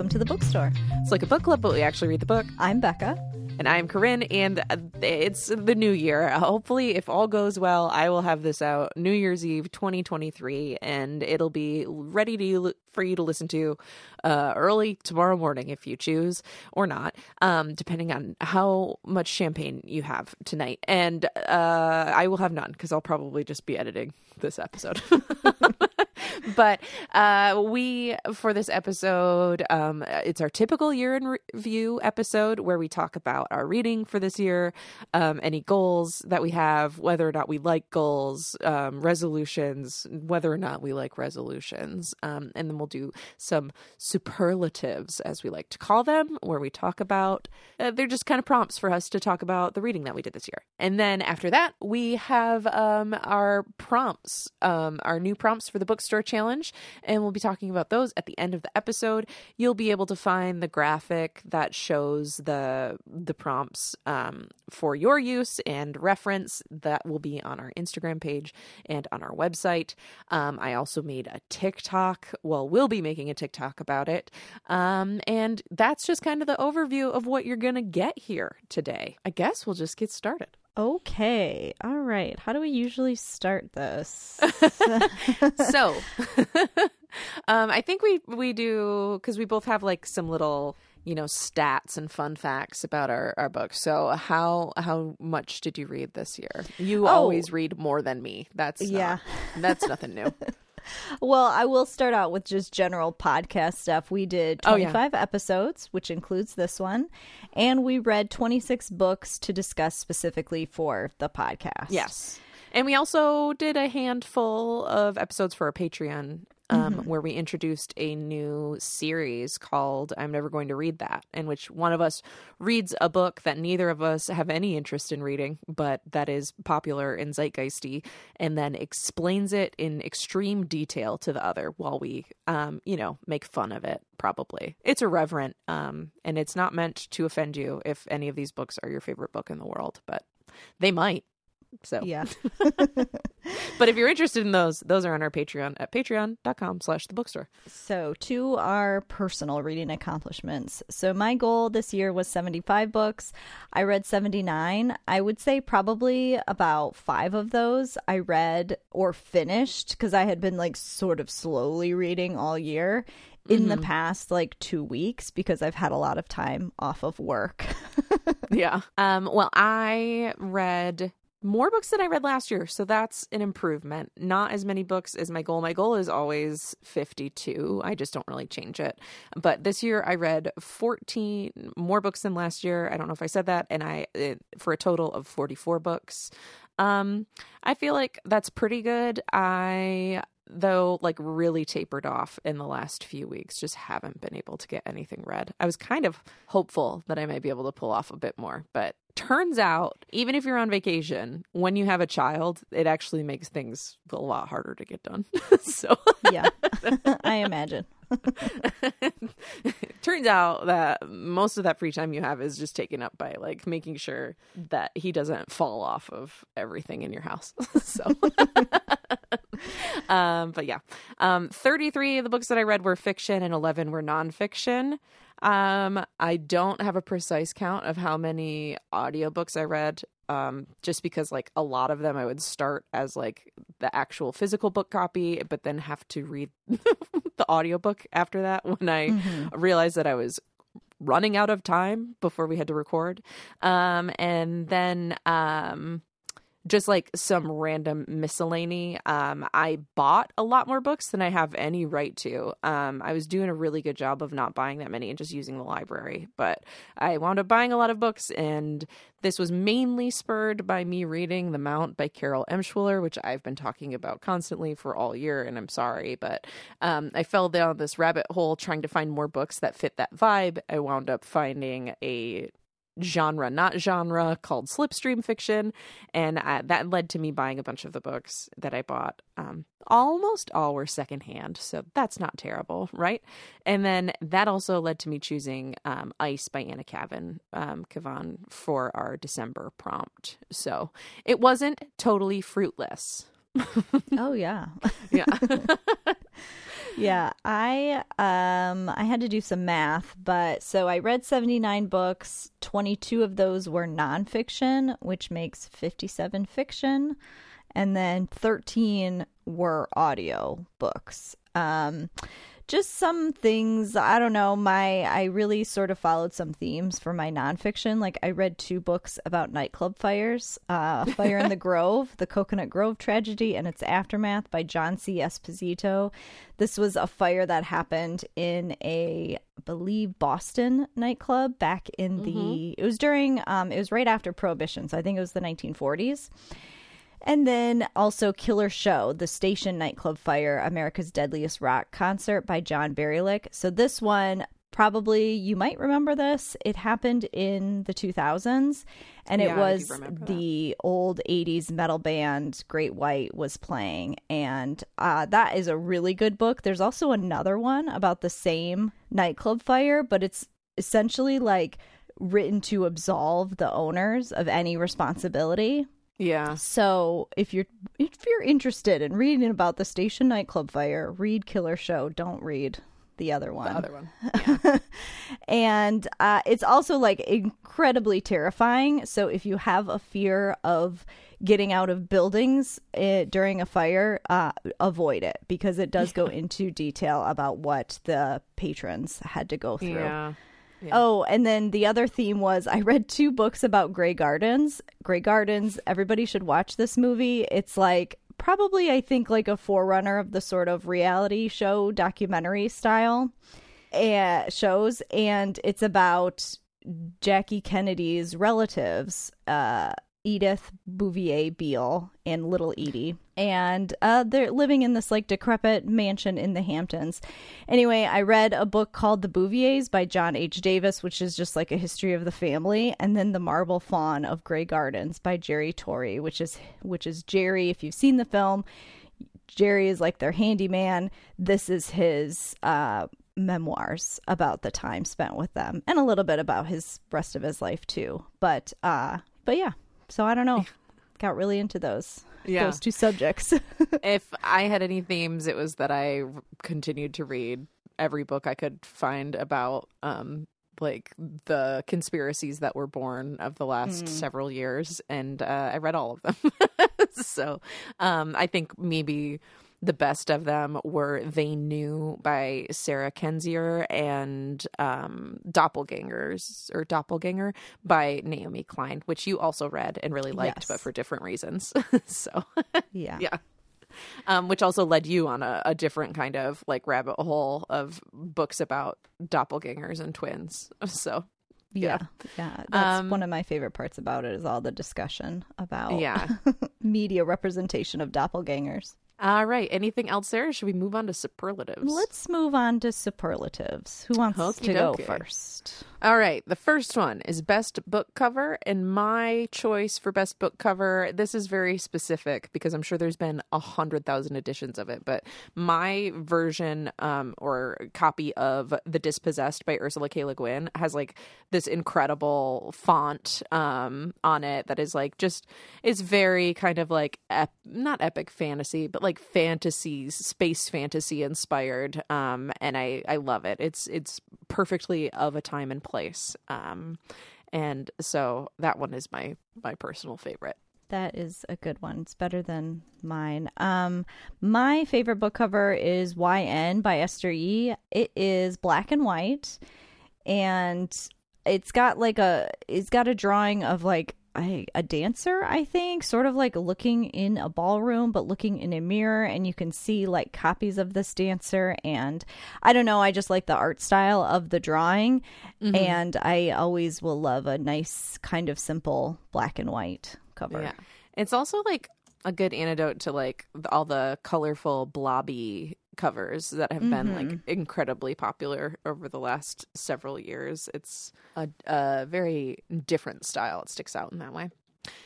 welcome to the bookstore. It's like a book club, but we actually read the book. I'm Becca. And I'm Corinne, and uh, it's the new year. Hopefully, if all goes well, I will have this out New Year's Eve 2023, and it'll be ready to for you to listen to uh, early tomorrow morning if you choose, or not, um, depending on how much champagne you have tonight. And uh, I will have none because I'll probably just be editing this episode. but uh, we for this episode um, it's our typical year in review episode where we talk about our reading for this year um, any goals that we have whether or not we like goals um, resolutions whether or not we like resolutions um, and we'll do some superlatives as we like to call them where we talk about uh, they're just kind of prompts for us to talk about the reading that we did this year and then after that we have um, our prompts um, our new prompts for the bookstore challenge, and we'll be talking about those at the end of the episode. You'll be able to find the graphic that shows the the prompts um, for your use and reference. That will be on our Instagram page and on our website. Um, I also made a TikTok. Well, we'll be making a TikTok about it, um, and that's just kind of the overview of what you're gonna get here today. I guess we'll just get started. Okay. All right. How do we usually start this? so, um, I think we we do because we both have like some little you know stats and fun facts about our our books. So how how much did you read this year? You oh. always read more than me. That's yeah. Not, that's nothing new. Well, I will start out with just general podcast stuff. We did 25 oh, yeah. episodes, which includes this one, and we read 26 books to discuss specifically for the podcast. Yes. And we also did a handful of episodes for our Patreon um, mm-hmm. where we introduced a new series called I'm Never Going to Read That, in which one of us reads a book that neither of us have any interest in reading, but that is popular and zeitgeisty, and then explains it in extreme detail to the other while we, um, you know, make fun of it, probably. It's irreverent, um, and it's not meant to offend you if any of these books are your favorite book in the world, but they might. So yeah. but if you're interested in those, those are on our Patreon at patreon.com slash the bookstore. So to our personal reading accomplishments. So my goal this year was 75 books. I read 79. I would say probably about five of those I read or finished because I had been like sort of slowly reading all year in mm-hmm. the past like two weeks because I've had a lot of time off of work. yeah. Um, well, I read more books than I read last year, so that's an improvement. Not as many books as my goal. My goal is always 52. I just don't really change it. But this year I read 14 more books than last year. I don't know if I said that and I it, for a total of 44 books. Um I feel like that's pretty good. I though like really tapered off in the last few weeks just haven't been able to get anything read i was kind of hopeful that i might be able to pull off a bit more but turns out even if you're on vacation when you have a child it actually makes things a lot harder to get done. So yeah. I imagine. turns out that most of that free time you have is just taken up by like making sure that he doesn't fall off of everything in your house. So um, but yeah, um, 33 of the books that I read were fiction and 11 were nonfiction. Um, I don't have a precise count of how many audiobooks I read. Um, just because like a lot of them I would start as like the actual physical book copy, but then have to read the audiobook after that when I mm-hmm. realized that I was running out of time before we had to record. Um, and then um, just like some random miscellany. Um, I bought a lot more books than I have any right to. Um, I was doing a really good job of not buying that many and just using the library, but I wound up buying a lot of books, and this was mainly spurred by me reading The Mount by Carol Emshwiller, which I've been talking about constantly for all year, and I'm sorry, but um, I fell down this rabbit hole trying to find more books that fit that vibe. I wound up finding a genre not genre called slipstream fiction. And uh, that led to me buying a bunch of the books that i bought. Um, almost all were secondhand so that's not terrible right? And then that also led to me choosing um, ice by anna kavan um, kavan for our december prompt. So it wasn't totally fruitless. Oh yeah. Yeah. yeah, I um I had to do some math, but so I read 79 books, 22 of those were nonfiction, which makes 57 fiction, and then 13 were audio books. Um just some things i don't know my i really sort of followed some themes for my nonfiction. Like i read two books about nightclub fires uh, fire in the grove the coconut grove tragedy and its aftermath by john c. Esposito. This was a fire that happened in a I believe boston nightclub back in the mm-hmm. it was during um it was right after prohibition so i think it was the 1940s and then also Killer Show, the station nightclub fire, America's Deadliest Rock concert by John Barylick. So this one probably you might remember this. It happened in the 2000s and yeah, it was the old 80s metal band Great White was playing and uh, that is a really good book. There's also another one about the same nightclub fire, but it's essentially like written to absolve the owners of any responsibility. Yeah. So if you're if you're interested in reading about the station nightclub fire, read Killer Show. Don't read the other one. The other one. Yeah. and uh, it's also like incredibly terrifying. So if you have a fear of getting out of buildings uh, during a fire, uh, avoid it because it does go into detail about what the patrons had to go through. Yeah. Yeah. Oh, and then the other theme was I read two books about Grey Gardens. Grey Gardens, everybody should watch this movie. It's like probably, I think, like a forerunner of the sort of reality show documentary style uh, shows. And it's about Jackie Kennedy's relatives. Uh, Edith Bouvier Beale and little Edie. And uh, they're living in this like decrepit mansion in the Hamptons. Anyway, I read a book called The Bouviers by John H. Davis, which is just like a history of the family, and then The Marble Faun of Grey Gardens by Jerry Torre, which is which is Jerry. If you've seen the film, Jerry is like their handyman. This is his uh, memoirs about the time spent with them, and a little bit about his rest of his life too. But uh, but yeah, so I don't know. Got really into those. Yeah. Those two subjects. if I had any themes, it was that I continued to read every book I could find about um like the conspiracies that were born of the last mm. several years and uh, I read all of them. so um I think maybe the best of them were They Knew by Sarah Kendzior and um, Doppelgangers or Doppelganger by Naomi Klein, which you also read and really liked, yes. but for different reasons. so, yeah. Yeah. Um, which also led you on a, a, different kind of like rabbit hole of books about doppelgangers and twins. So yeah, yeah, that's um, one of my favorite parts about it is all the discussion about yeah media representation of doppelgangers. All right. Anything else there? should we move on to superlatives? Let's move on to superlatives. Who wants Okey to go first? All right. The first one is best book cover. And my choice for best book cover, this is very specific because I'm sure there's been a hundred thousand editions of it. But my version um, or copy of The Dispossessed by Ursula K. Le Guin has like this incredible font um, on it that is like just, it's very kind of like, ep- not epic fantasy, but like like fantasies, space fantasy inspired. Um, and I, I love it. It's, it's perfectly of a time and place. Um, and so that one is my, my personal favorite. That is a good one. It's better than mine. Um, my favorite book cover is YN by Esther E. It is black and white, and it's got like a it's got a drawing of like a, a dancer, I think, sort of like looking in a ballroom, but looking in a mirror, and you can see like copies of this dancer. And I don't know, I just like the art style of the drawing, mm-hmm. and I always will love a nice, kind of simple black and white cover. Yeah, it's also like a good antidote to like all the colorful blobby covers that have been mm-hmm. like incredibly popular over the last several years. It's a, a very different style. It sticks out in that way.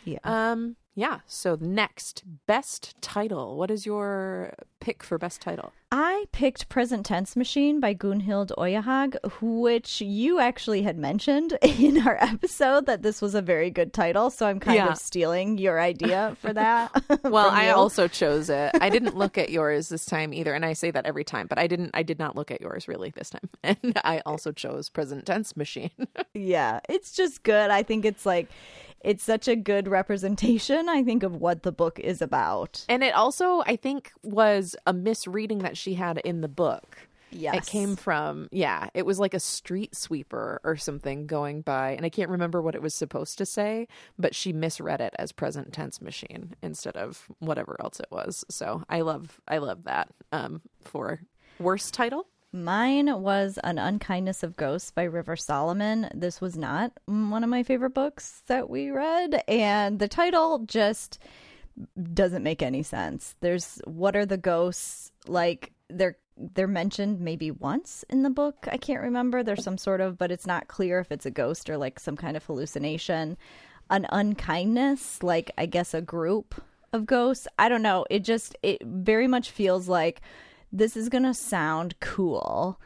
Yeah. Um. Yeah. So next, best title. What is your pick for best title? I picked Present Tense Machine by Gunhild Øyehaug, which you actually had mentioned in our episode that this was a very good title. So I'm kind Yeah. of stealing your idea for that. Well, I also chose it. I didn't look at yours this time either, and I say that every time, but I didn't. I did not look at yours really this time, and I also chose present tense machine. Yeah, it's just good. I think it's like it's such a good representation, I think, of what the book is about. and it also, I think, was a misreading that she had in the book. Yes. It came from, yeah, it was like a street sweeper or something going by, and I can't remember what it was supposed to say, but she misread it as present tense machine instead of whatever else it was. So I love, I love that um, for worst title. Mine was An Unkindness of Ghosts by Rivers Solomon. This was not one of my favorite books that we read, and the title just doesn't make any sense. There's what are the ghosts like they're they're mentioned maybe once in the book. I can't remember. There's some sort of but it's not clear if it's a ghost or like some kind of hallucination. An unkindness, like I guess a group of ghosts. I don't know. It just it very much feels like this is going to sound cool,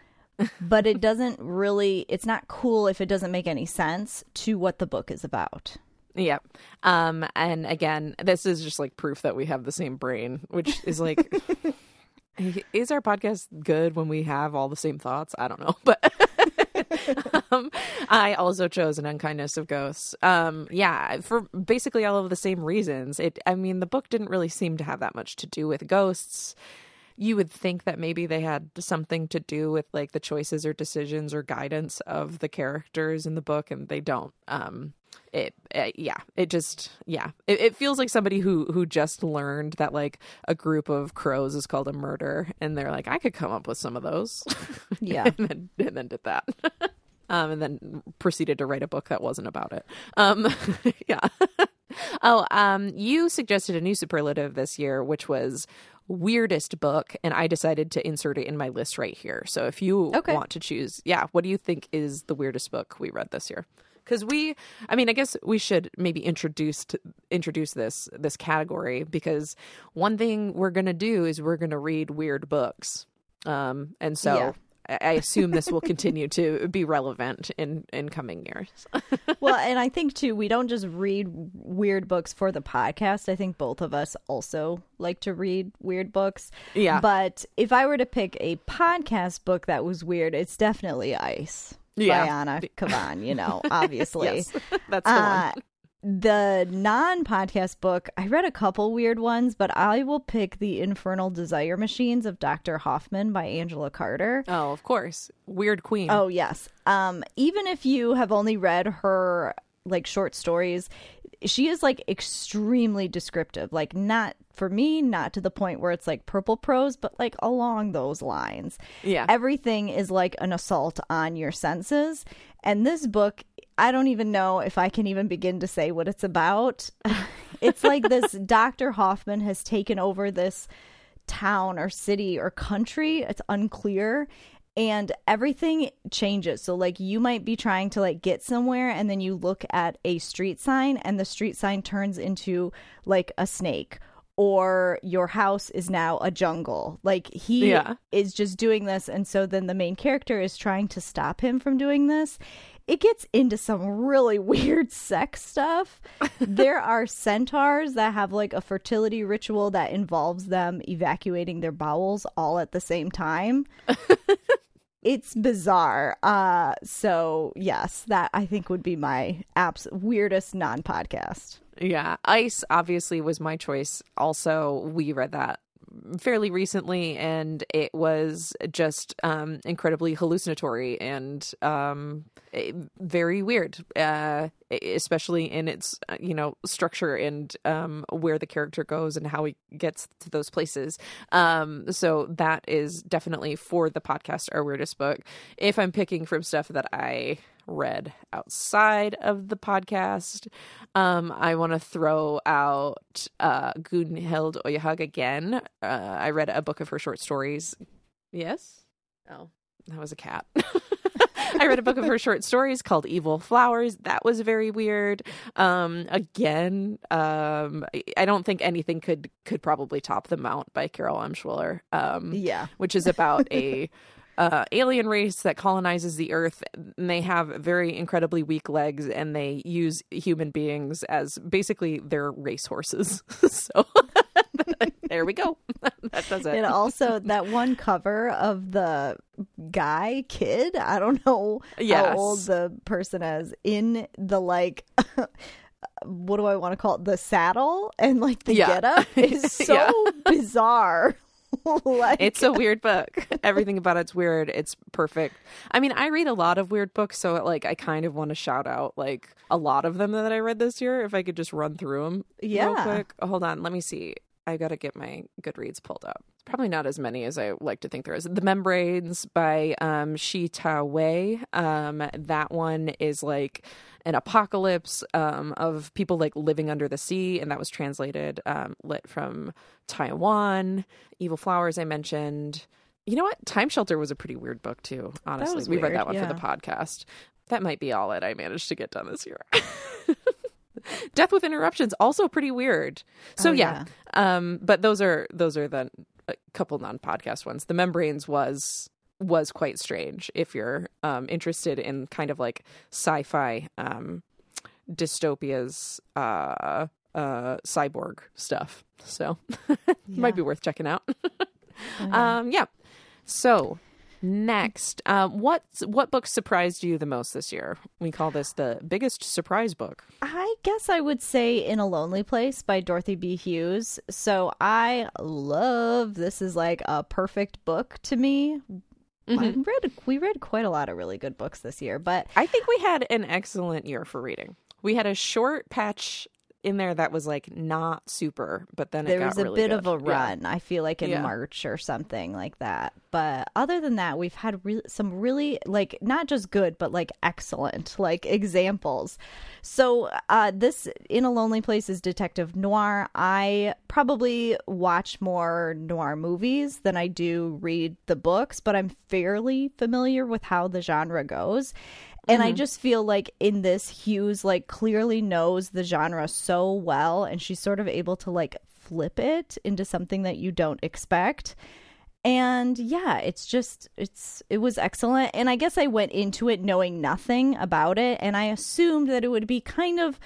but it doesn't really it's not cool if it doesn't make any sense to what the book is about. Yep. Um, and again, this is just like proof that we have the same brain, which is like, is our podcast good when we have all the same thoughts? I don't know, but. um, I also chose an unkindness of ghosts. Um, yeah, for basically all of the same reasons. It, I mean, the book didn't really seem to have that much to do with ghosts. You would think that maybe they had something to do with like the choices or decisions or guidance of the characters in the book, and they don't. Um, it, uh, yeah, it just yeah, it, it feels like somebody who who just learned that like a group of crows is called a murder, and they're like, I could come up with some of those. Yeah. and then and then did that. Um, and then proceeded to write a book that wasn't about it. Um, yeah. Oh, um, you suggested a new superlative this year, which was weirdest book, and I decided to insert it in my list right here. So if you Okay. want to choose, yeah, what do you think is the weirdest book we read this year? Because we, I mean, I guess we should maybe introduce introduce this this category because one thing we're gonna do is we're gonna read weird books, um, and so. Yeah. I assume this will continue to be relevant in in coming years. well, and I think too, we don't just read weird books for the podcast. I think both of us also like to read weird books. Yeah. But if I were to pick a podcast book that was weird, it's definitely Ice Yeah. by Anna Kavan, you know, obviously. yes, that's the Uh, one. The non podcast book, I read a couple weird ones, but I will pick The Infernal Desire Machines of Dr. Hoffman by Angela Carter. Oh, of course, Weird Queen. Oh yes. Um even if you have only read her like short stories, she is like extremely descriptive. Like not for me, not to the point where it's like purple prose, but like along those lines. yeah, Everything is like an assault on your senses. And this book, I don't even know if I can even begin to say what it's about. it's like this Dr. Hoffman has taken over this town or city or country. It's unclear. And everything changes. So, like, you might be trying to like get somewhere, and then you look at a street sign, and the street sign turns into like a snake, or your house is now a jungle. Like, he Yeah. is just doing this. And so then the main character is trying to stop him from doing this. It gets into some really weird sex stuff. there are centaurs that have like a fertility ritual that involves them evacuating their bowels all at the same time. it's bizarre. Uh so yes, that I think would be my abs- weirdest non-podcast. yeah. Ice obviously was my choice. Also, we read that fairly recently, and it was just um, incredibly hallucinatory and um, eh, very weird, uh, especially in its uh, you know structure and um, where the character goes and how he gets to those places. Um, so that is definitely for the podcast our weirdest book. If I'm picking from stuff that I read outside of the podcast. Um, I want to throw out uh, Gunhild Øyehaug again. Uh, I read a book of her short stories. Yes? Oh, that was a cat. I read a book of her short stories called Evil Flowers. That was very weird. Um, again, um, I don't think anything could could probably top The Mount by Carol Emshwiller. Um, Yeah. which is about a uh, alien race that colonizes the Earth. And they have very incredibly weak legs, and they use human beings as basically their racehorses. so there we go. that does it. And also that one cover of the guy kid, I don't know Yes. how old the person is in the like what do I want to call it? The saddle and like the Yeah. getup is so Yeah. bizarre. like It's a weird book. Everything about it's weird. It's perfect. I mean, I read a lot of weird books, so like I kind of want to shout out like a lot of them that I read this year. If I could just run through them, real Yeah. quick. Hold on, let me see. I got to get my Goodreads pulled up. Probably not as many as I like to think there is. The Membranes by um, Chi Ta-wei. Um, that one is like an apocalypse um, of people like living under the sea, and that was translated um, lit from Taiwan. Evil Flowers, I mentioned. You know what? Time Shelter was a pretty weird book too. Honestly, we read that one for the podcast. That might be all that I managed to get done this year. Death with Interruptions also pretty weird. So Oh, yeah. Um but those are those are the a couple non-podcast ones. The Membranes was was quite strange if you're um interested in kind of like sci-fi um dystopias uh uh cyborg stuff. So might be worth checking out. Um yeah. So next, um what what book surprised you the most this year? We call this the biggest surprise book. I guess I would say In a Lonely Place by Dorothy B. Hughes. So I love this is like a perfect book to me. I read we read quite a lot of really good books this year, but I think we had an excellent year for reading. We had a short patch in there that was like not super, but then it there was a really bit good. of a Yeah. run i feel like in Yeah. march or something like that but other than that we've had re- some really like not just good but like excellent like examples so uh this in a lonely place is detective noir i probably watch more noir movies than i do read the books but i'm fairly familiar with how the genre goes and I just feel like in this, Hughes like clearly knows the genre so well, and she's sort of able to like flip it into something that you don't expect. And yeah, it's just it's it was excellent. And I guess I went into it knowing nothing about it, and I assumed that it would be kind of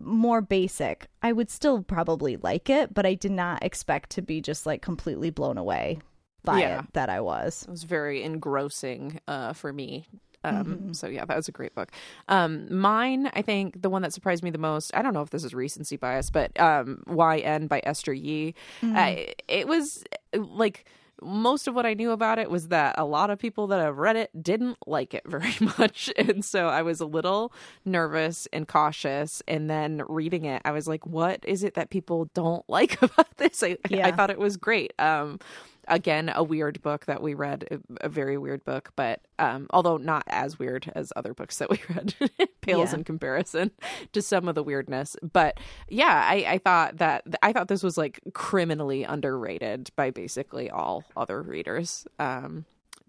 more basic. I would still probably like it, but I did not expect to be just like completely blown away by Yeah. it that I was. It was very engrossing uh, for me. Um, Mm-hmm. So yeah, that was a great book. Um, mine, I think the one that surprised me the most. I don't know if this is recency bias, but um, YN by Esther Yi. Mm-hmm. I, it was like most of what I knew about it was that a lot of people that have read it didn't like it very much, and so I was a little nervous and cautious. And then reading it, I was like, "What is it that people don't like about this?" I, I Yeah. thought it was great. Um, again a weird book that we read a, very weird book but um although not as weird as other books that we read pales Yeah. in comparison to some of the weirdness but yeah i i thought that i thought this was like criminally underrated by basically all other readers um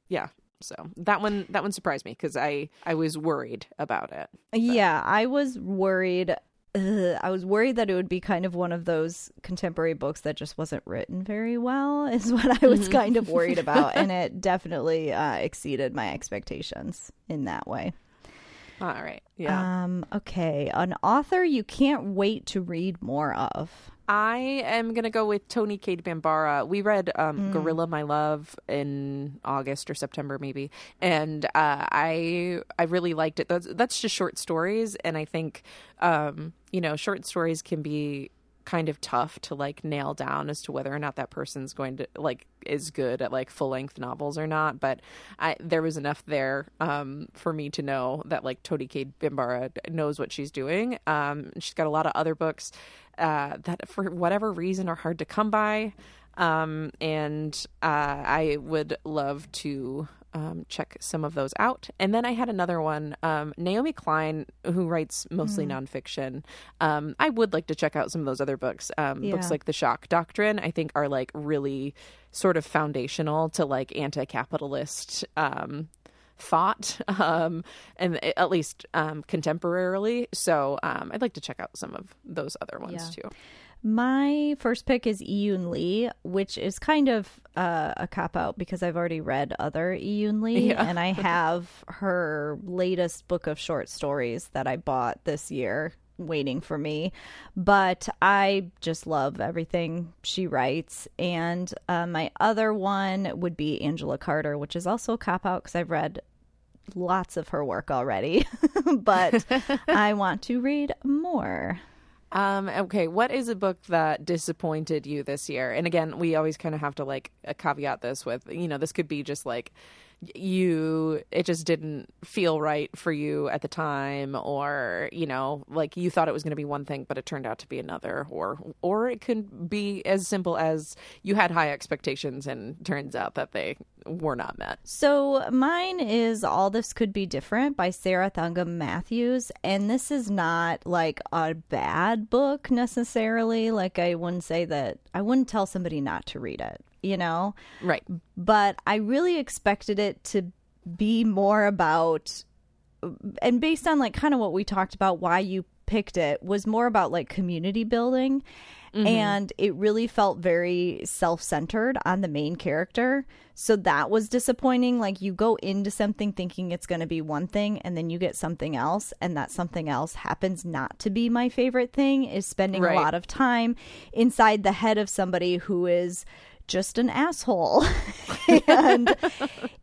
yeah so that one that one surprised me because i i was worried about it Yeah, I was worried. I was worried that it would be kind of one of those contemporary books that just wasn't written very well, is what I was kind of worried about. And it definitely uh, exceeded my expectations in that way. all right yeah Um, okay. An author you can't wait to read more of. I am gonna go with Toni Cade Bambara. We read um, Gorilla My Love in August or September, maybe, and uh, I I really liked it. That's, that's just short stories, and I think um, you know short stories can be kind of tough to like nail down as to whether or not that person's going to like is good at like full length novels or not. But I there was enough there um, for me to know that like Toni Cade Bambara knows what she's doing. Um, she's got a lot of other books uh, that for whatever reason are hard to come by. Um, and uh, I would love to um, check some of those out. And then I had another one, um, Naomi Klein, who writes mostly nonfiction. Um, I would like to check out some of those other books. Um, Books like The Shock Doctrine, I think, are like really sort of foundational to like anti-capitalist um, thought, um, and at least um, contemporarily. So um, I'd like to check out some of those other ones Yeah. too. My first pick is Yiyun Li, which is kind of uh, a cop out because I've already read other Yiyun Li, Yeah. and I have her latest book of short stories that I bought this year waiting for me. But I just love everything she writes. And uh, my other one would be Angela Carter, which is also a cop out because I've read lots of her work already, but I want to read more. Um, okay, what is a book that disappointed you this year? And again, we always kind of have to like uh, caveat this with, you know, this could be just like you it just didn't feel right for you at the time or you know like you thought it was going to be one thing but it turned out to be another or or it could be as simple as you had high expectations and turns out that they were not met So mine is All This Could Be Different by Sarah Thankam Mathews. And this is not like a bad book necessarily. Like I wouldn't say that I wouldn't tell somebody not to read it, you know? right. But I really expected it to be more about and based on like kind of what we talked about why you picked it was more about like community building. Mm-hmm. And it really felt very self-centered on the main character. So that was disappointing. Like you go into something thinking it's going to be one thing and then you get something else and that something else happens not to be my favorite thing is spending Right. a lot of time inside the head of somebody who is just an asshole and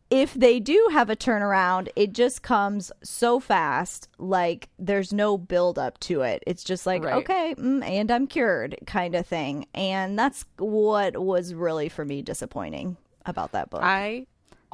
if they do have a turnaround, it just comes so fast. Like there's no build up to it. It's just like, Right. okay, mm, and I'm cured kind of thing. And that's what was really for me disappointing about that book. I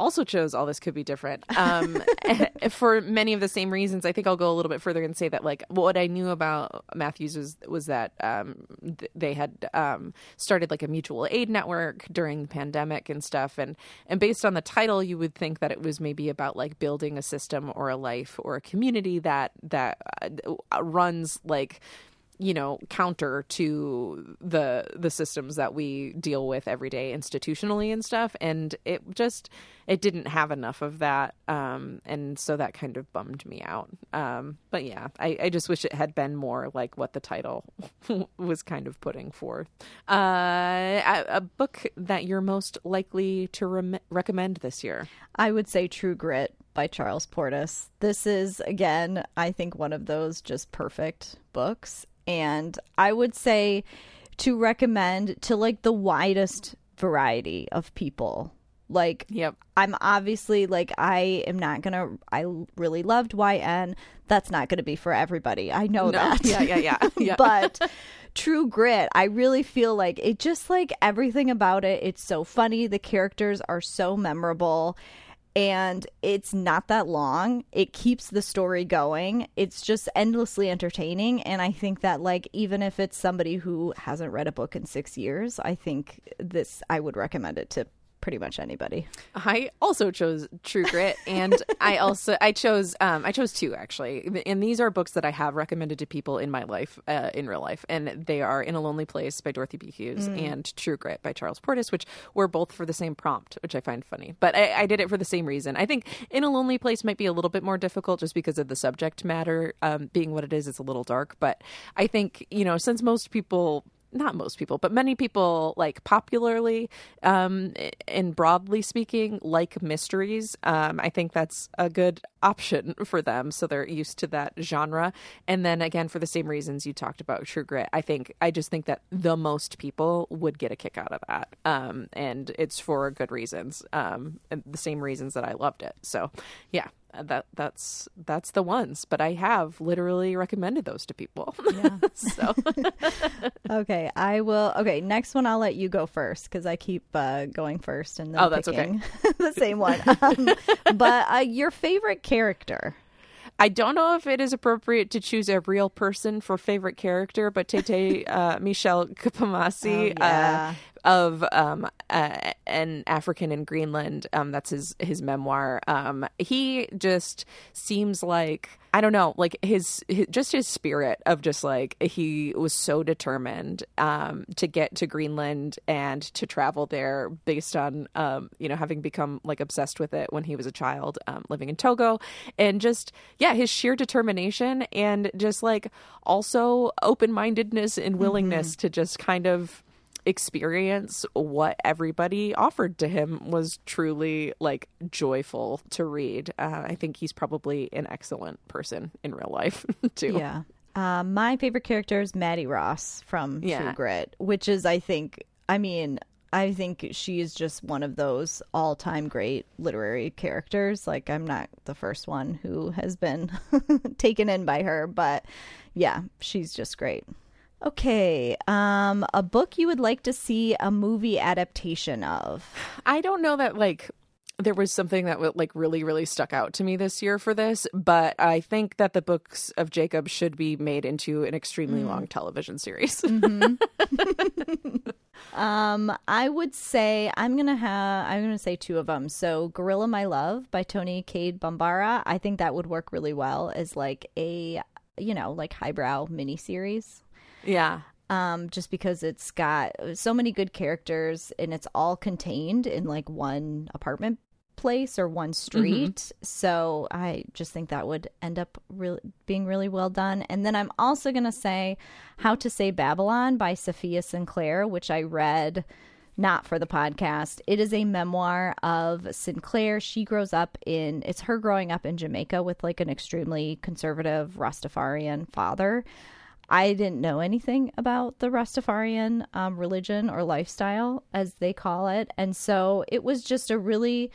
also chose all this could be different um for many of the same reasons. I think i'll go a little bit further and say that like what i knew about matthews was was that um th- they had um started like a mutual aid network during the pandemic and stuff. And and based on the title you would think that it was maybe about like building a system or a life or a community that that uh, runs like you know counter to the the systems that we deal with every day institutionally and stuff and it just it didn't have enough of that um and so that kind of bummed me out um but yeah i i just wish it had been more like what the title was kind of putting forth uh a, a book that you're most likely to recommend this year I would say True Grit by Charles Portis. This is, again, I think one of those just perfect books. And I would say to recommend to like the widest variety of people. Like, yep I'm obviously like I am not gonna. I really loved YN. That's not gonna be for everybody. I know that. yeah yeah yeah yeah but True Grit, I really feel like it just like everything about it. It's so funny. The characters are so memorable. And it's not that long. It keeps the story going. It's just endlessly entertaining. And I think that, like, even if it's somebody who hasn't read a book in six years, I think this, I would recommend it to pretty much anybody. I also chose True Grit, and I also I chose um, I chose two actually, and these are books that I have recommended to people in my life, uh, in real life, and they are In a Lonely Place by Dorothy B. Hughes and True Grit by Charles Portis, which were both for the same prompt, which I find funny. But I, I did it for the same reason. I think In a Lonely Place might be a little bit more difficult just because of the subject matter um, being what it is. It's a little dark, but I think you know since most people not most people, but many people like popularly um, and broadly speaking like mysteries. Um, I think that's a good option for them, so they're used to that genre. And then again, for the same reasons you talked about True Grit, I think I just think that the most people would get a kick out of that, um, and it's for good reasons, um, the same reasons that I loved it. So, yeah. That that's that's the ones, but I have literally recommended those to people. Yeah. so okay, I will. Okay, next one I'll let you go first because I keep uh, going first and then Oh, that's okay. the same one. Um, but uh, your favorite character? I don't know if it is appropriate to choose a real person for favorite character, but Tété uh, Michel Kpomassie. Oh, yeah. Of um, uh, an African in Greenland. Um, that's his his memoir. Um, he just seems like I don't know, like his, his, just his spirit of just like he was so determined um, to get to Greenland and to travel there based on um, you know having become like obsessed with it when he was a child um, living in Togo, and just yeah, his sheer determination and just like also open mindedness and willingness mm-hmm. to just kind of experience what everybody offered to him was truly like joyful to read. Uh, I think he's probably an excellent person in real life too. Yeah. Uh, my favorite character is Mattie Ross from yeah. True Grit, which is, I think, I mean, I think she is just one of those all time great literary characters. Like, I'm not the first one who has been taken in by her, but yeah, she's just great. Okay, um, a book you would like to see a movie adaptation of? I don't know that like there was something that would like really really stuck out to me this year for this, but I think that the books of Jacob should be made into an extremely mm. long television series. mm-hmm. um, I would say I'm gonna have I'm gonna say two of them. So, Gorilla My Love by Toni Cade Bambara. I think that would work really well as like a you know like highbrow miniseries. Yeah. Um, just because it's got so many good characters and it's all contained in like one apartment place or one street. Mm-hmm. So I just think that would end up really being really well done. And then I'm also going to say How to Say Babylon by Safiya Sinclair, which I read not for the podcast. It is a memoir of Sinclair. She grows up in it's her growing up in Jamaica with like an extremely conservative Rastafarian father. I didn't know anything about the Rastafarian um, religion or lifestyle, as they call it. And so it was just a really,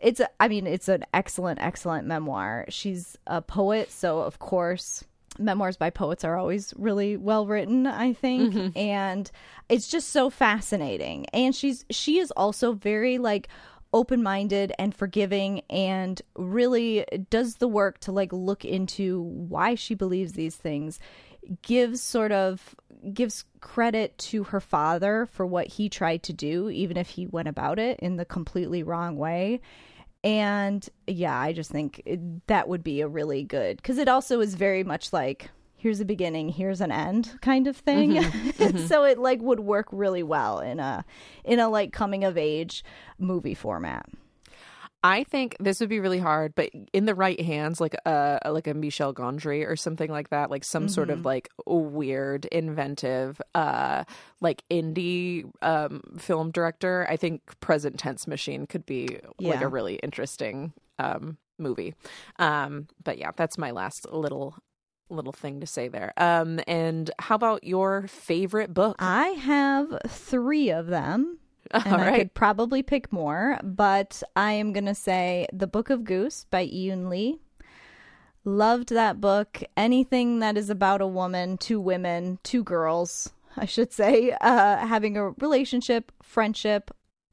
it's, a, I mean, it's an excellent, excellent memoir. She's a poet. So, of course, memoirs by poets are always really well written, I think. Mm-hmm. And it's just so fascinating. And she's, she is also very like, open minded and forgiving and really does the work to like look into why she believes these things gives sort of gives credit to her father for what he tried to do even if he went about it in the completely wrong way. And yeah i just think it, that would be a really good because it also is very much like here's a beginning here's an end kind of thing mm-hmm. Mm-hmm. so it like would work really well in a in a like coming of age movie format I think this would be really hard, but in the right hands, like a like a Michel Gondry or something like that, like some mm-hmm. sort of mm-hmm. like weird, inventive, uh, like indie um, film director. I think Present Tense Machine could be yeah. like a really interesting um, movie. Um, but yeah, that's my last little little thing to say there. Um, and how about your favorite book? I have three of them. and I could probably pick more, but I am going to say The Book of Goose by Yiyun Li. Loved that book. Anything that is about a woman, two women, two girls, I should say, uh, having a relationship, friendship,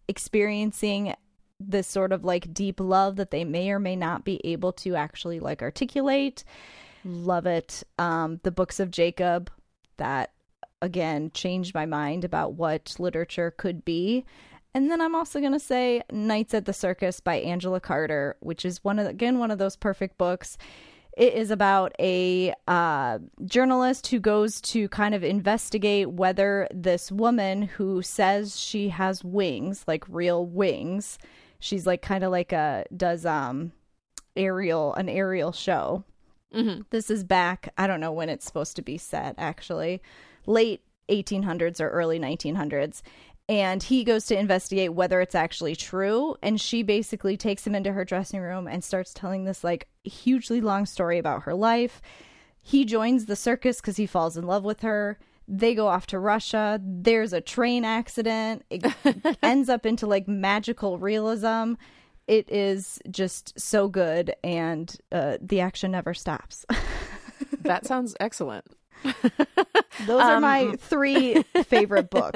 experiencing this sort of like deep love that they may or may not be able to actually like articulate. Love it. Um, the books of Jacob that again changed my mind about what literature could be. And then I'm also going to say Nights at the Circus by Angela Carter, which is one of again one of those perfect books. It is about a uh, journalist who goes to kind of investigate whether this woman who says she has wings, like real wings, she's like kind of like a does um aerial an aerial show. Mm-hmm. This is back. I don't know when it's supposed to be set actually, late 1800s or early 1900s and he goes to investigate whether it's actually true. And she basically takes him into her dressing room and starts telling this like hugely long story about her life. He joins the circus because he falls in love with her. They go off to russia. There's a train accident. It ends up into like magical realism it is just so good and uh, the action never stops. That sounds excellent. Those are Um, my three favorite book.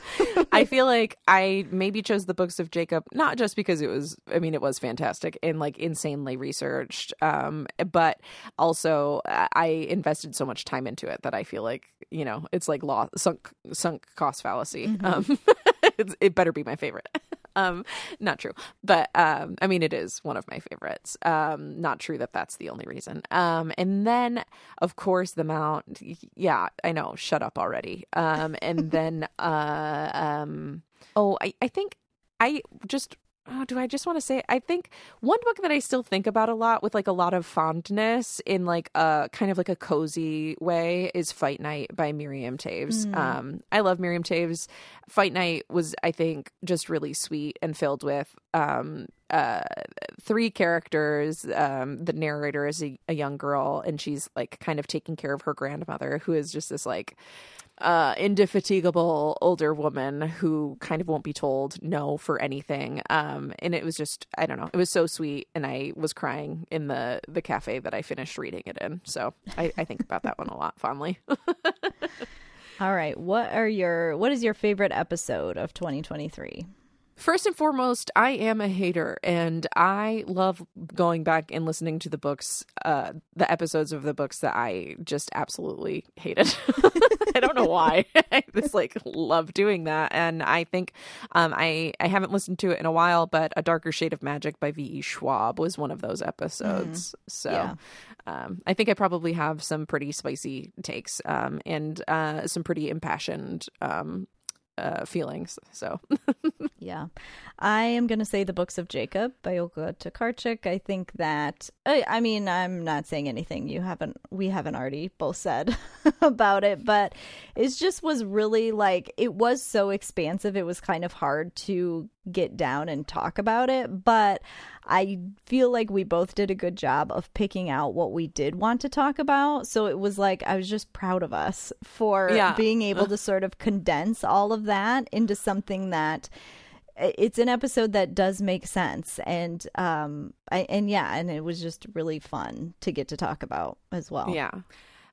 I feel like I maybe chose the books of Jacob not just because it was I mean it was fantastic and like insanely researched um but also I invested so much time into it that I feel like you know it's like law sunk sunk cost fallacy. Um it's, it better be my favorite um not true. But um I mean it is one of my favorites. Um not true that that's the only reason. Um and then of course the mount yeah I know. Shut up already. Um and then uh um oh I I think I just oh, do I just want to say I think one book that I still think about a lot with like a lot of fondness in like a kind of like a cozy way is Fight Night by Miriam Toews. Mm. Um I love Miriam Toews. Fight Night was I think just really sweet and filled with um three characters. Um the narrator is a, a young girl and she's like kind of taking care of her grandmother who is just this like uh indefatigable older woman who kind of won't be told no for anything. Um and it was just i don't know it was so sweet and i was crying in the the cafe that i finished reading it in. So i, I think about that one a lot fondly. All right, what are your what is your favorite episode of 2023? First and foremost, I am a hater and I love going back and listening to the books, uh, the episodes of the books that I just absolutely hated. I don't know why. I just like love doing that. And I think um, I, I haven't listened to it in a while, but A Darker Shade of Magic by V.E. Schwab was one of those episodes. So Yeah. um, I think I probably have some pretty spicy takes um, and uh, some pretty impassioned um, uh, feelings. So Yeah. I am going to say The Books of Jacob by Olga Tokarczuk. I think that, I, I mean, I'm not saying anything you haven't, we haven't already both said about it, but it just was really like, it was so expansive. It was kind of hard to get down and talk about it, but I feel like we both did a good job of picking out what we did want to talk about. So it was like, I was just proud of us for Yeah. being able to sort of condense all of that into something that it's an episode that does make sense and um I, and yeah and it was just really fun to get to talk about as well Yeah.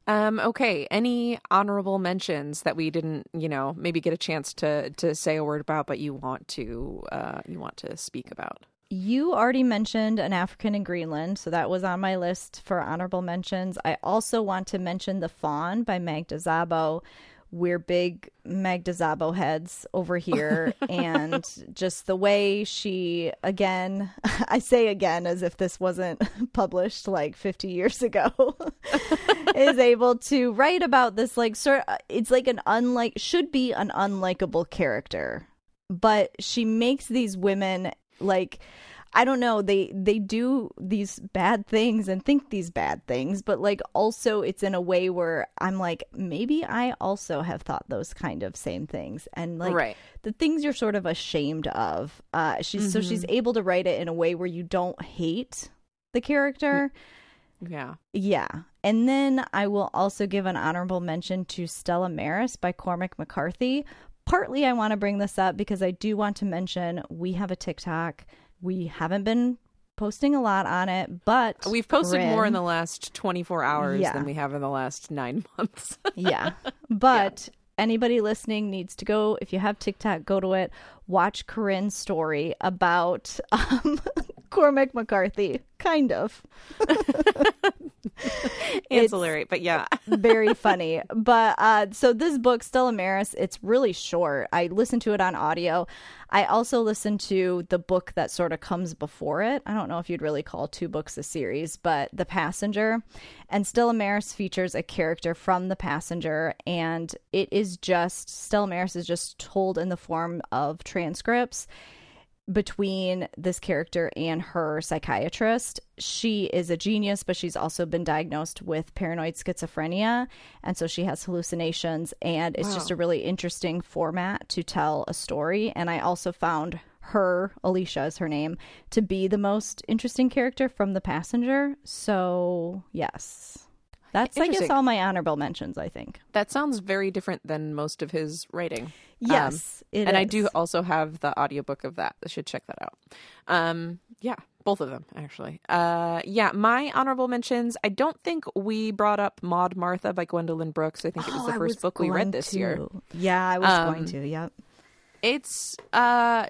Um, okay. Any honorable mentions that we didn't, you know, maybe get a chance to to say a word about, but you want to uh, you want to speak about? You already mentioned an african in greenland so that was on my list for honorable mentions. I also want to mention the fawn by Magda Szabó we're big Magda Szabó heads over here and just the way she again i say again as if this wasn't published like 50 years ago is able to write about this like sort it's like an unlike should be an unlikable character. But she makes these women like I don't know they they do these bad things and think these bad things but like also it's in a way where I'm like maybe I also have thought those kind of same things and like Right. the things you're sort of ashamed of uh she's so she's able to write it in a way where you don't hate the character Yeah. yeah. And then I will also give an honorable mention to Stella Maris by Cormac McCarthy. Partly I want to bring this up because I do want to mention we have a TikTok. We haven't been posting a lot on it, but We've posted more in the last 24 hours Yeah. than we have in the last 9 months. yeah. But anybody listening needs to go if you have TikTok, go to it, watch Corinne's story about um Cormac McCarthy. Kind of. Ancillary, but yeah. very funny. But uh so this book, Stella Maris, it's really short. I listened to it on audio. I also listened to the book that sort of comes before it. I don't know if you'd really call two books a series, but The Passenger. And Stella Maris features a character from The Passenger, and it is just Stella Maris is just told in the form of transcripts between this character and her psychiatrist. She is a genius, but she's also been diagnosed with paranoid schizophrenia. And so she has hallucinations. And it's just a really interesting format to tell a story. And I also found her, Alicia is her name, to be the most interesting character from The Passenger. So, yes. That's, I guess, all my honorable mentions, I think. That sounds very different than most of his writing. Yes. Um, and I do also have the audiobook of that. I should check that out. Um, yeah, both of them actually. Uh, yeah, my honorable mentions. I don't think we brought up Maud Martha by Gwendolyn Brooks. I think it was Oh, the first was book we read this year. Yeah, I was Um, going to. Yep. It's uh,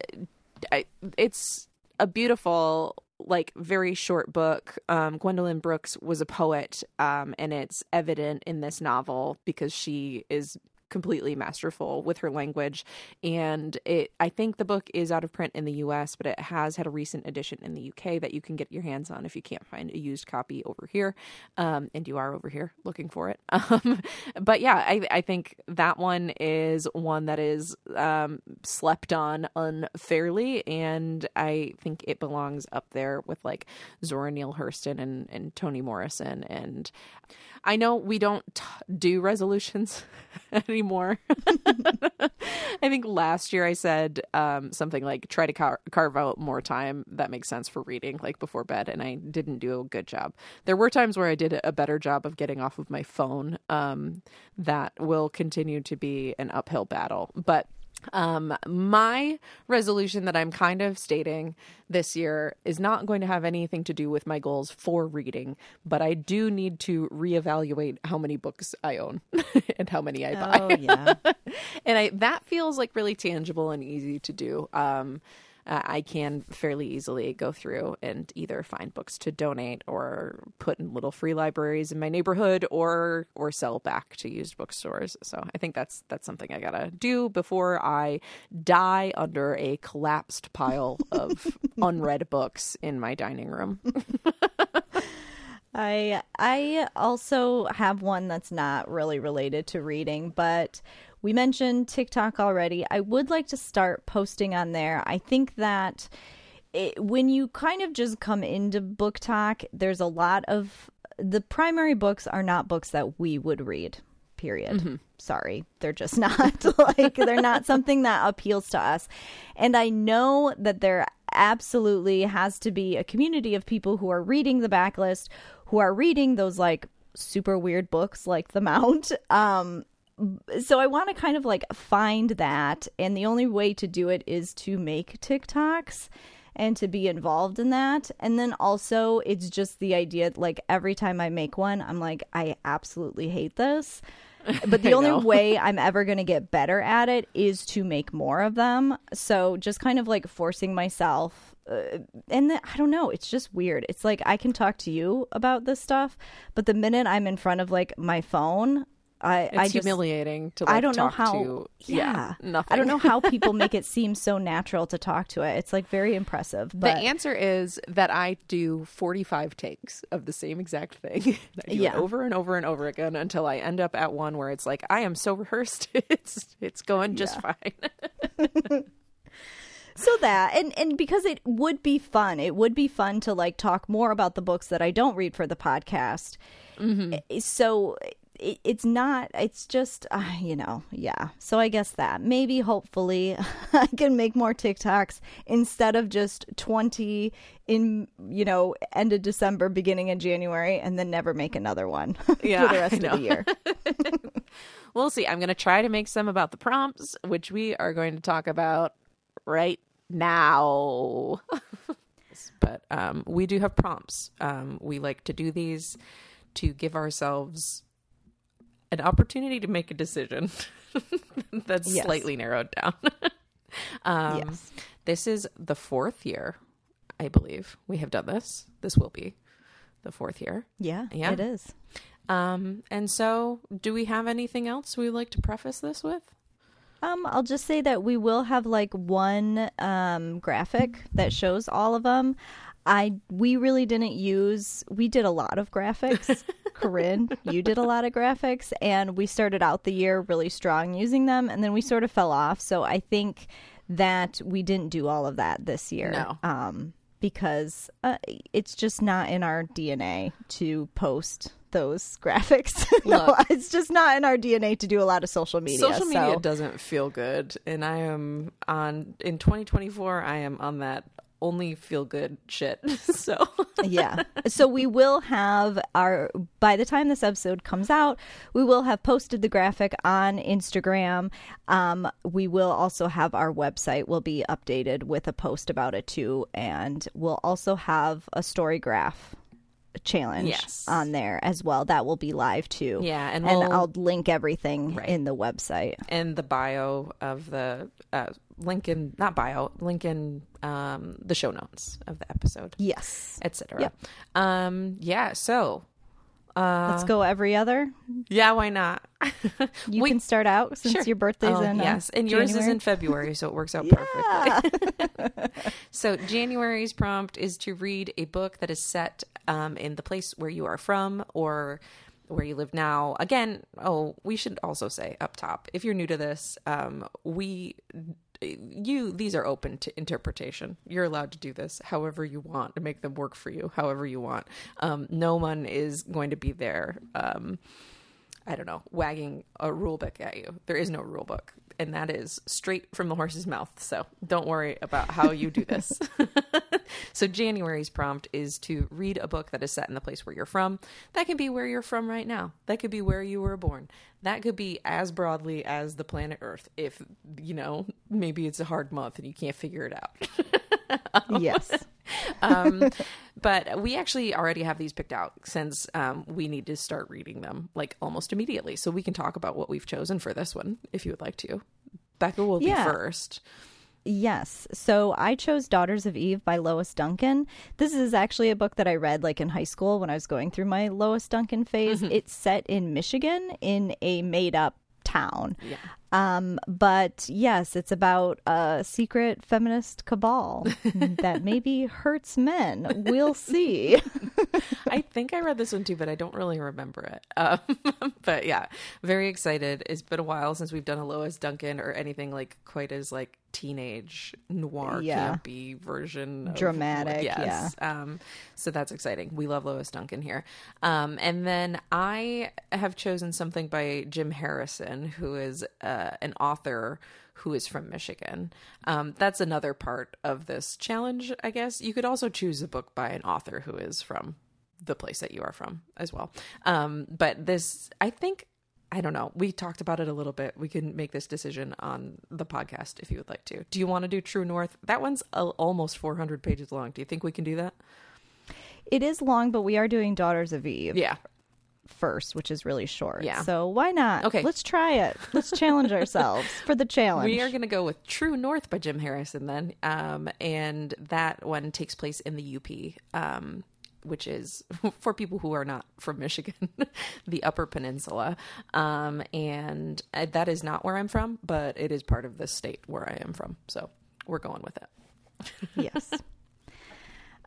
I, it's a beautiful like very short book. Um, Gwendolyn Brooks was a poet, um, and it's evident in this novel because she is completely masterful with her language. And it i think the book is out of print in the us but it has had a recent edition in the uk that you can get your hands on if you can't find a used copy over here. Um, and you are over here looking for it. Um, but yeah I, I think that one is one that is um, slept on unfairly. And i think it belongs up there with like zora neale hurston and, and toni morrison. And I know we don't t- do resolutions anymore. I think last year I said um, something like try to car- carve out more time that makes sense for reading, like before bed, and I didn't do a good job. There were times where I did a better job of getting off of my phone. Um, that will continue to be an uphill battle, but um, my resolution that I'm kind of stating this year is not going to have anything to do with my goals for reading, but I do need to reevaluate how many books I own and how many I buy. Oh yeah. and I that feels like really tangible and easy to do. Um, uh, I can fairly easily go through and either find books to donate or put in little free libraries in my neighborhood or or sell back to used bookstores. So I think that's that's something I gotta do before I die under a collapsed pile of unread books in my dining room. I I also have one that's not really related to reading, but we mentioned TikTok already. I would like to start posting on there. I think that it, when you kind of just come into BookTok, there's a lot of the primary books are not books that we would read. Period. Sorry, they're just not like they're not something that appeals to us. And I know that there absolutely has to be a community of people who are reading the backlist, who are reading those like super weird books like The Mount. Um so I want to kind of like find that and the only way to do it is to make TikToks and to be involved in that. And then also it's just the idea like every time I make one, I'm like I absolutely hate this. But the only way I'm ever going to get better at it is to make more of them. So just kind of like forcing myself uh, and the, I don't know, it's just weird. It's like I can talk to you about this stuff, but the minute I'm in front of like my phone, I It's I just humiliating to like, I don't know how. to yeah, nothing. I don't know how people make it seem so natural to talk to it. It's like very impressive. But... The answer is that I do 45 takes of the same exact thing. I do Yeah. it over and over and over again until I end up at one where it's like I am so rehearsed. It's it's going just fine. so that and and because it would be fun, it would be fun to like talk more about the books that I don't read for the podcast. Mm-hmm. I- So it, it's not. It's just uh, you know, yeah. So I guess that maybe hopefully I can make more TikToks instead of just twenty in you know end of December, beginning of January, and then never make another one Yeah, for the rest of the year. we'll see. I'm going to try to make some about the prompts, which we are going to talk about right now. but um, we do have prompts. Um, we like to do these to give ourselves an opportunity to make a decision that's Yes. slightly narrowed down. um, yes. This is the fourth year, I believe, we have done this. This will be the fourth year. Yeah, Yeah. it is. Um, and so, do we have anything else we'd like to preface this with? Um, I'll just say that we will have like one um, graphic that shows all of them. I we really didn't use. We did a lot of graphics. Corinne, you did a lot of graphics, and we started out the year really strong using them, and then we sort of fell off. So I think that we didn't do all of that this year. No. Um, because uh, it's just not in our DNA to post those graphics. no, it's just not in our DNA to do a lot of social media. Social media so- doesn't feel good, and I am on in 2024. I am on that only feel good shit. so yeah. So we will have our by the time this episode comes out, we will have posted the graphic on Instagram. Um, we will also have our website will be updated with a post about it too, and we'll also have a StoryGraph challenge Yes. on there as well. That will be live too. Yeah, and and we'll- I'll link everything Right. in the website. in the bio of the uh, link in not bio, link in um, the show notes of the episode, Yes. etc. Yep. Um, yeah. So, uh, Let's go every other. yeah, why not? You We- can start out since Sure. your birthday's Oh, in. uh, yes, and yours is in February, so it works out perfectly. So January's prompt is to read a book that is set um, in the place where you are from or where you live now. Again, oh, we should also say up top, if you're new to this, um, we you these are open to interpretation. You're allowed to do this however you want to make them work for you, however you want. Um, no one is going to be there. Um, I don't know, wagging a rule book at you. There is no rule book, and that is straight from the horse's mouth. So don't worry about how you do this. so January's prompt is to read a book that is set in the place where you're from. That can be where you're from right now. That could be where you were born. That could be as broadly as the planet Earth. If you know, maybe it's a hard month and you can't figure it out. yes. um, but we actually already have these picked out since um, we need to start reading them like almost immediately. So we can talk about what we've chosen for this one if you would like to. Becca will Yeah. be first. Yes. So I chose Daughters of Eve by Lois Duncan. This is actually a book that I read like in high school when I was going through my Lois Duncan phase. Mm-hmm. It's set in Michigan in a made up town. Yeah. Um, but yes, it's about a secret feminist cabal that maybe hurts men. We'll see. I think I read this one too, but I don't really remember it. Um, but yeah, very excited. It's been a while since we've done a Lois Duncan or anything like quite as like teenage noir Yeah. campy version. Of, Dramatic, yes. Um, so that's exciting. We love Lois Duncan here. Um, and then I have chosen something by Jim Harrison, who is uh, an author who is from Michigan. Um, that's another part of this challenge, I guess. You could also choose a book by an author who is from the place that you are from as well. Um, but this, I think, I don't know. We talked about it a little bit. We can make this decision on the podcast if you would like to. Do you want to do True North? That one's al almost 400 pages long. Do you think we can do that? it is long, but we are doing Daughters of Eve Yeah. First, which is really short. Yeah. So why not? Okay. Let's try it. Let's challenge ourselves for the challenge. We are going to go with True North by Jim Harrison then. Um, and that one takes place in the UP, um, which is for people who are not from Michigan, the Upper Peninsula. Um, and uh, that is not where I'm from, but it is part of the state where I am from. So we're going with it. yes.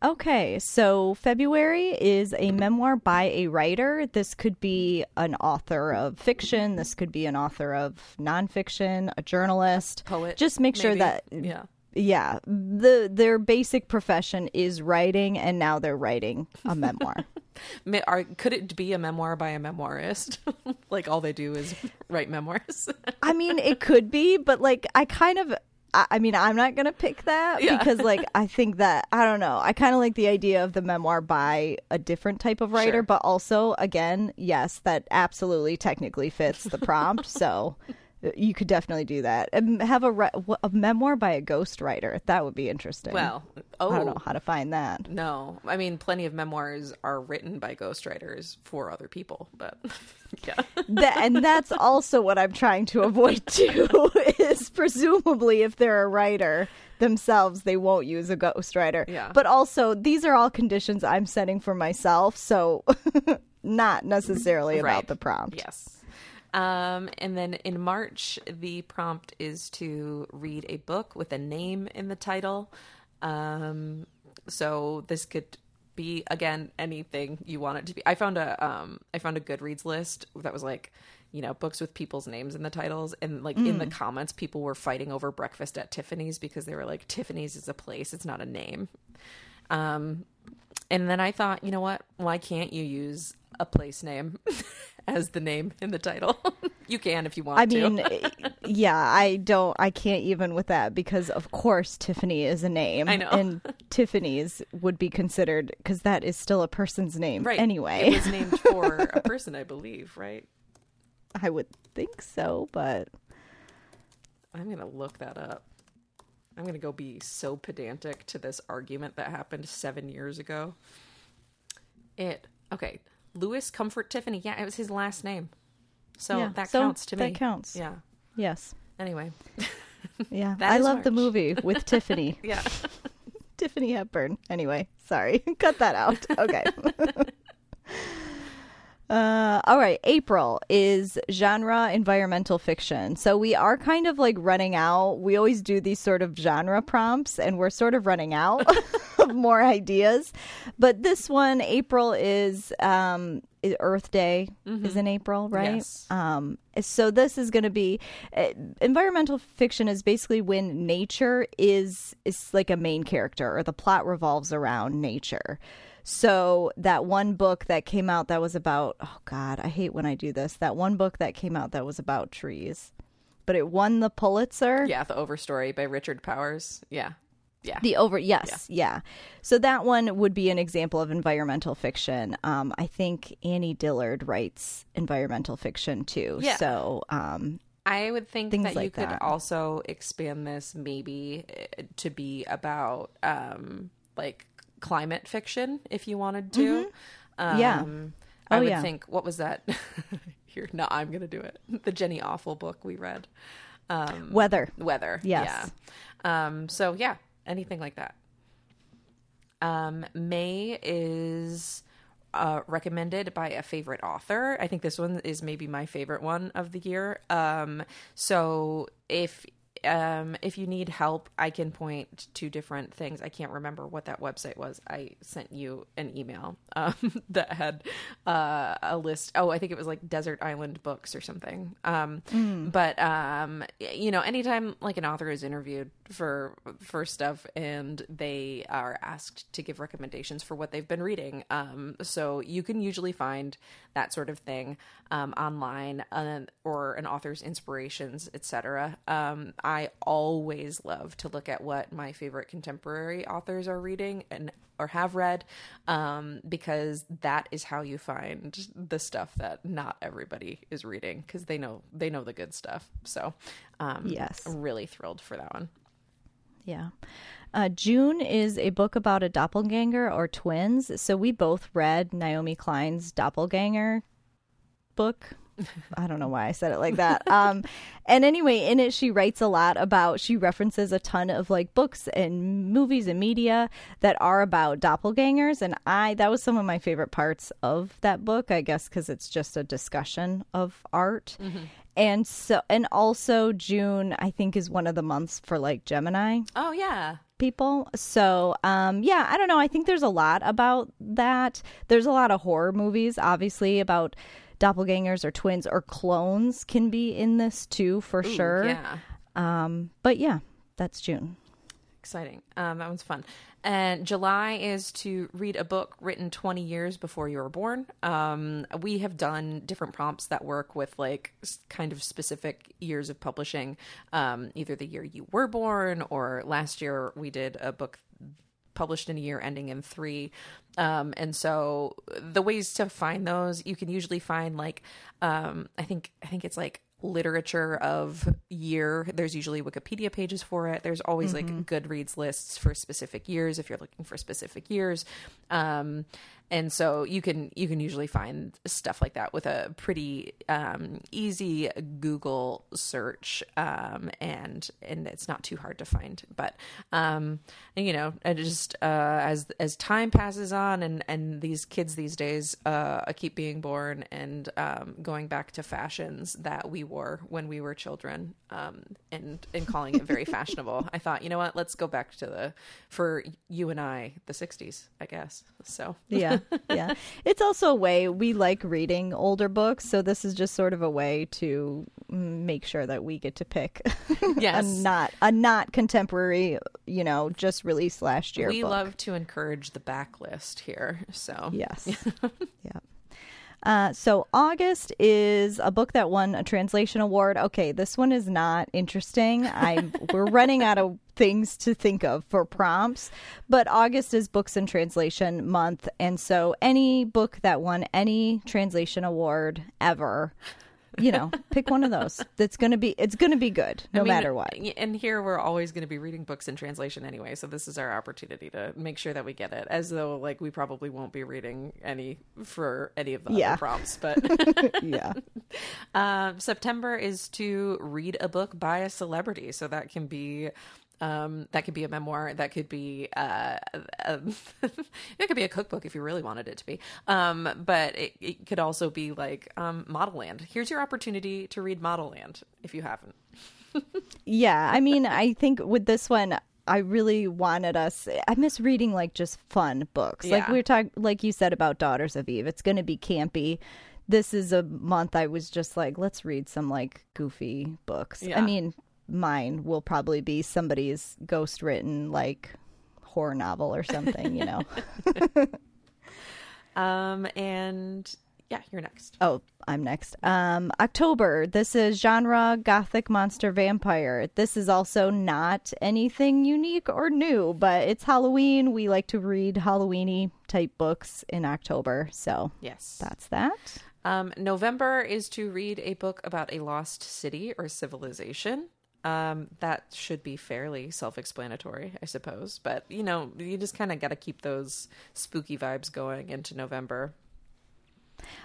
Okay, so February is a memoir by a writer. This could be an author of fiction. This could be an author of nonfiction, a journalist. Poet. Just make sure maybe. that Yeah. yeah, the their basic profession is writing, and now they're writing a memoir. Are, could it be a memoir by a memoirist? like all they do is write memoirs. I mean, it could be, but like I kind of I I mean, I'm not gonna pick that Yeah. because, like, I think that I don't know. I kind of like the idea of the memoir by a different type of writer, Sure. but also, again, yes, that absolutely technically fits the prompt. so you could definitely do that. And have a, ri- a memoir by a ghostwriter. That would be interesting. well, oh, I don't oh. know how to find that. No, I mean, plenty of memoirs are written by ghostwriters for other people, but yeah, That, and that's also what I'm trying to avoid too. Is presumably if they're a writer themselves, they won't use a ghostwriter. Yeah. But also, these are all conditions I'm setting for myself, so not necessarily about the prompt. yes. Um, and then in March, the prompt is to read a book with a name in the title. Um, so this could be again anything you want it to be. I found a um, I found a Goodreads list that was like, you know, books with people's names in the titles, and like in the comments, people were fighting over breakfast at Tiffany's because they were like, Tiffany's is a place, it's not a name. Um, and then I thought, you know what? Why can't you use a place name as the name in the title? you can if you want I to. mean, yeah, I don't, I can't even with that because, of course, Tiffany is a name. I know. And Tiffany's would be considered because that is still a person's name Right. anyway. It was named for a person, I believe, right? I would think so, but I'm going to look that up. I'm going to go be so pedantic to this argument that happened seven years ago. It, okay. Louis Comfort Tiffany. Yeah, it was his last name. So Yeah, that so counts to me. that counts. Yeah. yes. Anyway. Yeah. That I love the movie with Tiffany. Yeah. Tiffany Hepburn. Anyway, sorry. Cut that out. Okay. Uh, all right, April is genre environmental fiction. So we are kind of like running out. We always do these sort of genre prompts, and we're sort of running out of more ideas. But this one, April is um, Earth Day is in April, right? Yes. Um, so this is going to be uh, environmental fiction is basically when nature is is like a main character or the plot revolves around nature. So that one book that came out that was about oh god, I hate when I do this. That one book that came out that was about trees. But it won the Pulitzer. Yeah, The Overstory by Richard Powers. Yeah. Yeah. The over, yes, yeah. So that one would be an example of environmental fiction. Um, I think Annie Dillard writes environmental fiction too. Yeah. So um, I would think Things that you like could that. also expand this maybe uh, to be about um like climate fiction if you wanted to. Um Mm-hmm. Yeah. I Oh, would yeah. think what was that? Here, no, I'm going to do it. The Jenny Offill book we read. Um weather. Weather. Yes. Yeah. Um so yeah, anything like that. Um May is uh, recommended by a favorite author. I think this one is maybe my favorite one of the year. Um, so if um, if you need help, I can point to different things. I can't remember what that website was. I sent you an email um, that had uh, a list. Oh, I think it was like Desert Island Books or something. Um, But um, you know, anytime like an author is interviewed for for stuff and they are asked to give recommendations for what they've been reading, um, so you can usually find that sort of thing um, online uh, or an author's inspirations, etc. Um, I always love to look at what my favorite contemporary authors are reading and or have read um, because that is how you find the stuff that not everybody is reading because they know they know the good stuff. So um, Yes. I'm really thrilled for that one. Yeah. Uh, June is a book about a doppelganger or twins. So we both read Naomi Klein's Doppelganger book. I don't know why I said it like that. Um, and anyway, in it, she writes a lot about, she references a ton of like books and movies and media that are about doppelgangers. And I, that was some of my favorite parts of that book, I guess, because it's just a discussion of art. And so, and also June, I think, is one of the months for like Gemini Oh yeah, people. So, um, yeah, I don't know. I think there's a lot about that. There's a lot of horror movies, obviously, about doppelgangers or twins or clones can be in this too, for Ooh, sure. Yeah, Um, but yeah, that's June. exciting. Um, that one's fun. And July is to read a book written 20 years before you were born. Um, we have done different prompts that work with like kind of specific years of publishing, um, either the year you were born or last year we did a book published in a year ending in three. Um, and so the ways to find those, you can usually find like, um, I think, I think it's like literature of year. There's usually Wikipedia pages for it. There's always like Goodreads lists for specific years if you're looking for specific years. Um, and so you can you can usually find stuff like that with a pretty um, easy Google search, um, and and it's not too hard to find. But um, and, you know, I just uh, as as time passes on, and and these kids these days uh, keep being born and um, going back to fashions that we wore when we were children, um, and and calling it very fashionable. I thought, you know what, let's go back to the for you and I the '60s, I guess. So Yeah, yeah. It's also a way we like reading older books, so this is just sort of a way to make sure that we get to pick Yes. a not a not contemporary, you know, just released last year. we book. love to encourage the backlist here. So Yes. yeah. Uh, so August is a book that won a translation award. Okay, this one is not interesting. I we're running out of things to think of for prompts, but August is books and translation month, and so any book that won any translation award ever you know, pick one of those. That's going to be it's going to be good no I mean, matter what. And here we're always going to be reading books in translation anyway, so this is our opportunity to make sure that we get it. As though like we probably won't be reading any for any of the Yeah. other prompts, but yeah. Um, September is to read a book by a celebrity, so that can be. Um, that could be a memoir. That could be uh, a, it could be a cookbook if you really wanted it to be. Um, but it, it could also be like um, Model Land. Here's your opportunity to read Model Land if you haven't. Yeah, I mean, I think with this one, I really wanted us. I miss reading like just fun books. Like we were talking, like you said about Daughters of Eve. It's going to be campy. This is a month I was just like, let's read some like goofy books. Yeah. I mean, mine will probably be somebody's ghost written like horror novel or something, you know. Um, and yeah, you're next. Oh, I'm next. Um, October. This is genre gothic monster vampire. This is also not anything unique or new, but it's Halloween. We like to read Halloweeny type books in October, so Yes. that's that. Um, November is to read a book about a lost city or civilization. Um, that should be fairly self-explanatory, I suppose. But you know, you just kind of got to keep those spooky vibes going into November.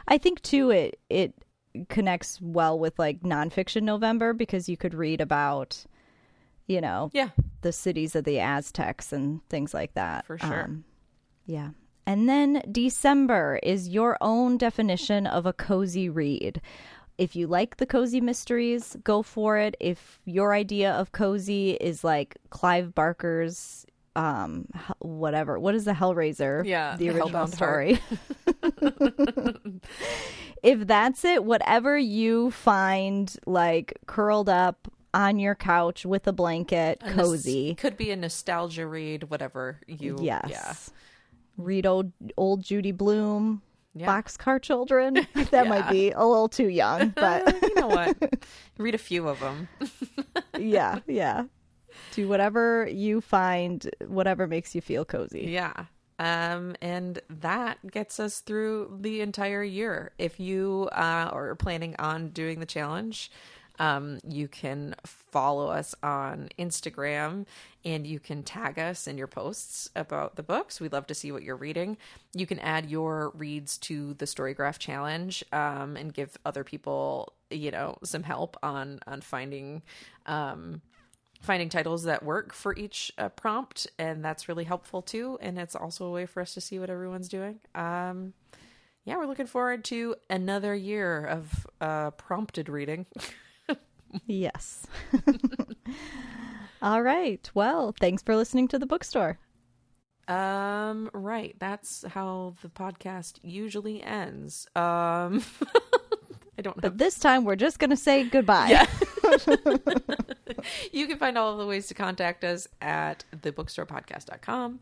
I think too it it connects well with like nonfiction November because you could read about, you know, Yeah, the cities of the Aztecs and things like that. For sure. Um, yeah. And then December is your own definition of a cozy read. If you like the cozy mysteries, go for it. If your idea of cozy is like Clive Barker's um whatever what is the hellraiser Yeah, the original story if that's it whatever you find like curled up on your couch with a blanket A nos- cozy could be a nostalgia read, whatever you. Yes. Yeah. Read old old Judy Blume, Yeah. Boxcar Children. that Yeah. might be a little too young, but you know what? Read a few of them. yeah, yeah. Do whatever you find, whatever makes you feel cozy. Yeah. Um, and that gets us through the entire year. If you uh, are planning on doing the challenge, um, you can follow us on Instagram and you can tag us in your posts about the books. We'd love to see what you're reading. You can add your reads to the Storygraph challenge um, and give other people, you know, some help on on finding um, finding titles that work for each uh, prompt and that's really helpful too and it's also a way for us to see what everyone's doing um yeah we're looking forward to another year of uh prompted reading Yes. All right. Well, thanks for listening to the bookstore. um right that's how the podcast usually ends um i don't know But this time we're just going to say goodbye. Yeah. you can find all of the ways to contact us at thebookstorepodcast.com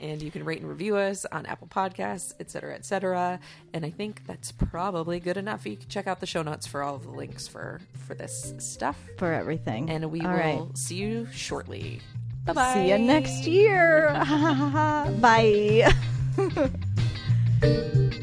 and you can rate and review us on Apple Podcasts, et cetera, et cetera. And I think that's probably good enough. You can check out the show notes for all of the links for for this stuff. For everything. And we All will right. see you shortly. Bye bye. See you next year. Bye.